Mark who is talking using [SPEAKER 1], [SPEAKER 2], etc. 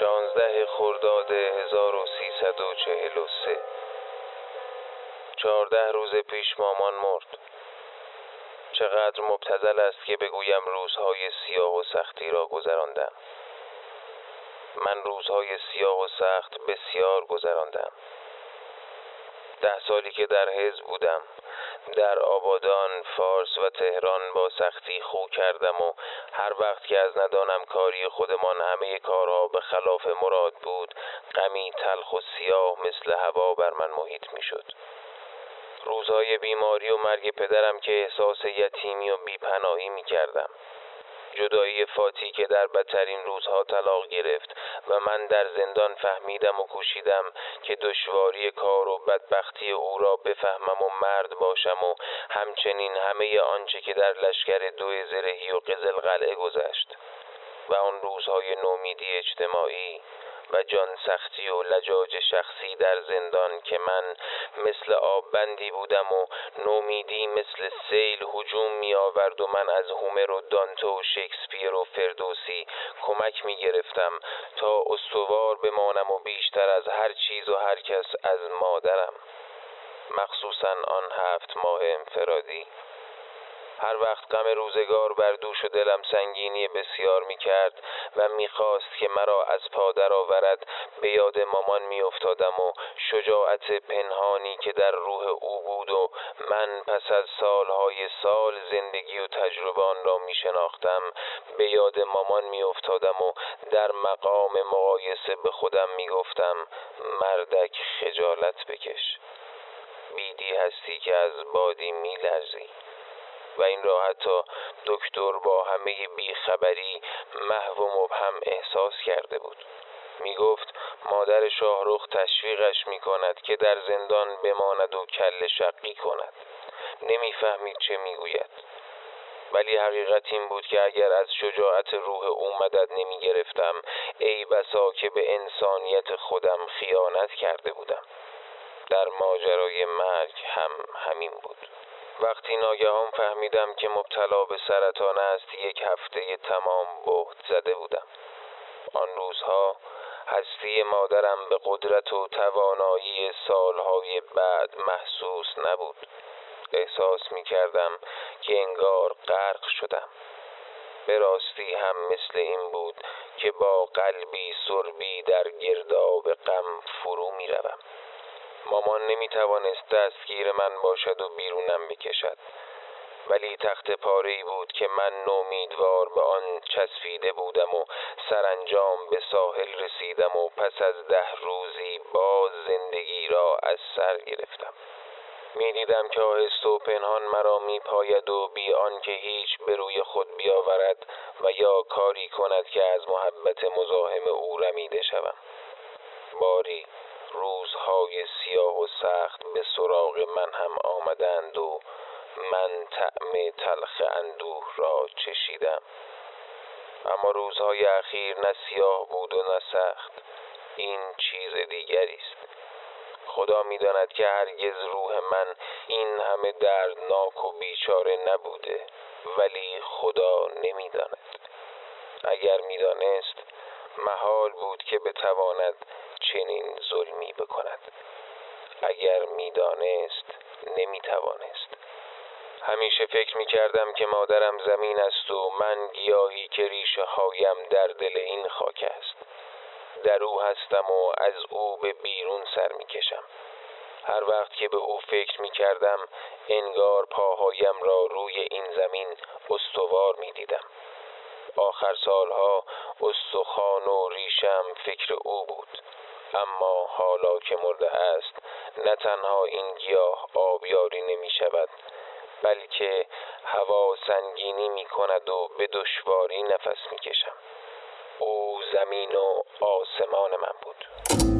[SPEAKER 1] شانزده خرداد 1343 چهارده روز پیش مامان مرد. چقدر مبتزل است که بگویم روزهای سیاه و سختی را گذراندم. من روزهای سیاه و سخت بسیار گذراندم. ده سالی که در حزب بودم در آبادان فارس و تهران با سختی خو کردم و هر وقت که از ندانم کاری خودمان همه کارها به خلاف مراد بود غمی تلخ و سیاه مثل هوا بر من محیط می‌شد. روزهای بیماری و مرگ پدرم که احساس یتیمی و بیپناهی می کردم جدایی فاتی که در بدترین روزها طلاق گرفت و من در زندان فهمیدم و کوشیدم که دشواری کار و بدبختی او را بفهمم و مرد باشم و همچنین همه آنچه که در لشکر دو زرهی و قزل قلعه گذشت و آن روزهای نومیدی اجتماعی و جان سختی و لجاج شخصی در زندان که من مثل آب بندی بودم و نومیدی مثل سیل هجوم می آورد و من از هومر و دانته و شکسپیر و فردوسی کمک می گرفتم تا استوار بمانم و بیشتر از هر چیز و هر کس از مادرم. مخصوصا آن هفت ماه انفرادی. هر وقت غم روزگار بر دوش و دلم سنگینی بسیار می کرد و می‌خواست که مرا از پا درآورد به یاد مامان میافتادم و شجاعت پنهانی که در روح او بود و من پس از سالهای سال زندگی و تجربه آن را می شناختم به یاد مامان میافتادم و در مقام مقایسه به خودم می گفتم مردک خجالت بکش بیدی هستی که از بادی می لرزی و این را حتی دکتر با همه بیخبری محو و مبهم احساس کرده بود. می گفت مادر شاهرخ تشویقش می کند که در زندان بماند و کل شقی کند. نمی‌فهمید چه می‌گوید. ولی حقیقت این بود که اگر از شجاعت روح او مدد نمی گرفتم ای بسا که به انسانیت خودم خیانت کرده بودم. در ماجرای مرگ هم همین بود. وقتی ناگهان فهمیدم که مبتلا به سرطان است یک هفته تمام بهت زده بودم. آن روزها هستی مادرم به قدرت و توانایی سالهای بعد محسوس نبود. احساس می کردم که انگار غرق شدم. به راستی هم مثل این بود که با قلبی سربی در گرداب غم فرو می روم. مامان نمی توانست دستگیر من باشد و بیرونم بکشد. ولی تخت پاره بود که من نومیدوار به آن چسبیده بودم و سرانجام به ساحل رسیدم و پس از ده روزی باز زندگی را از سر گرفتم. می‌دیدم که آهسته و پنهان مرا میپاید و بی آنکه هیچ به روی خود بیاورد و یا کاری کند که از محبت مزاحم او رمیده شوم. باری روزهای سیاه و سخت به سراغ من هم آمدند و من طعم تلخ اندوه را چشیدم. اما روزهای اخیر نه سیاه بود و نه سخت. این چیز دیگری است. خدا می‌داند که هرگز روح من این همه دردناک و بیچاره نبوده ولی خدا نمی‌داند. اگر می‌دانست محال بود که بتواند چنین ظلمی بکند. اگر می‌دانست نمی‌توانست. همیشه فکر می کردم که مادرم زمین است و من گیاهی که ریشه هایم در دل این خاک است. در او هستم و از او به بیرون سر می کشم هر وقت که به او فکر می کردم انگار پاهایم را روی این زمین استوار می دیدم آخر سالها استخوان و ریشم فکر او بود. اما حالا که مرده است نه تنها این گیاه آبیاری نمی شود بلکه هوا سنگینی می کند و به دشواری نفس می کشم او زمین و آسمان من بود.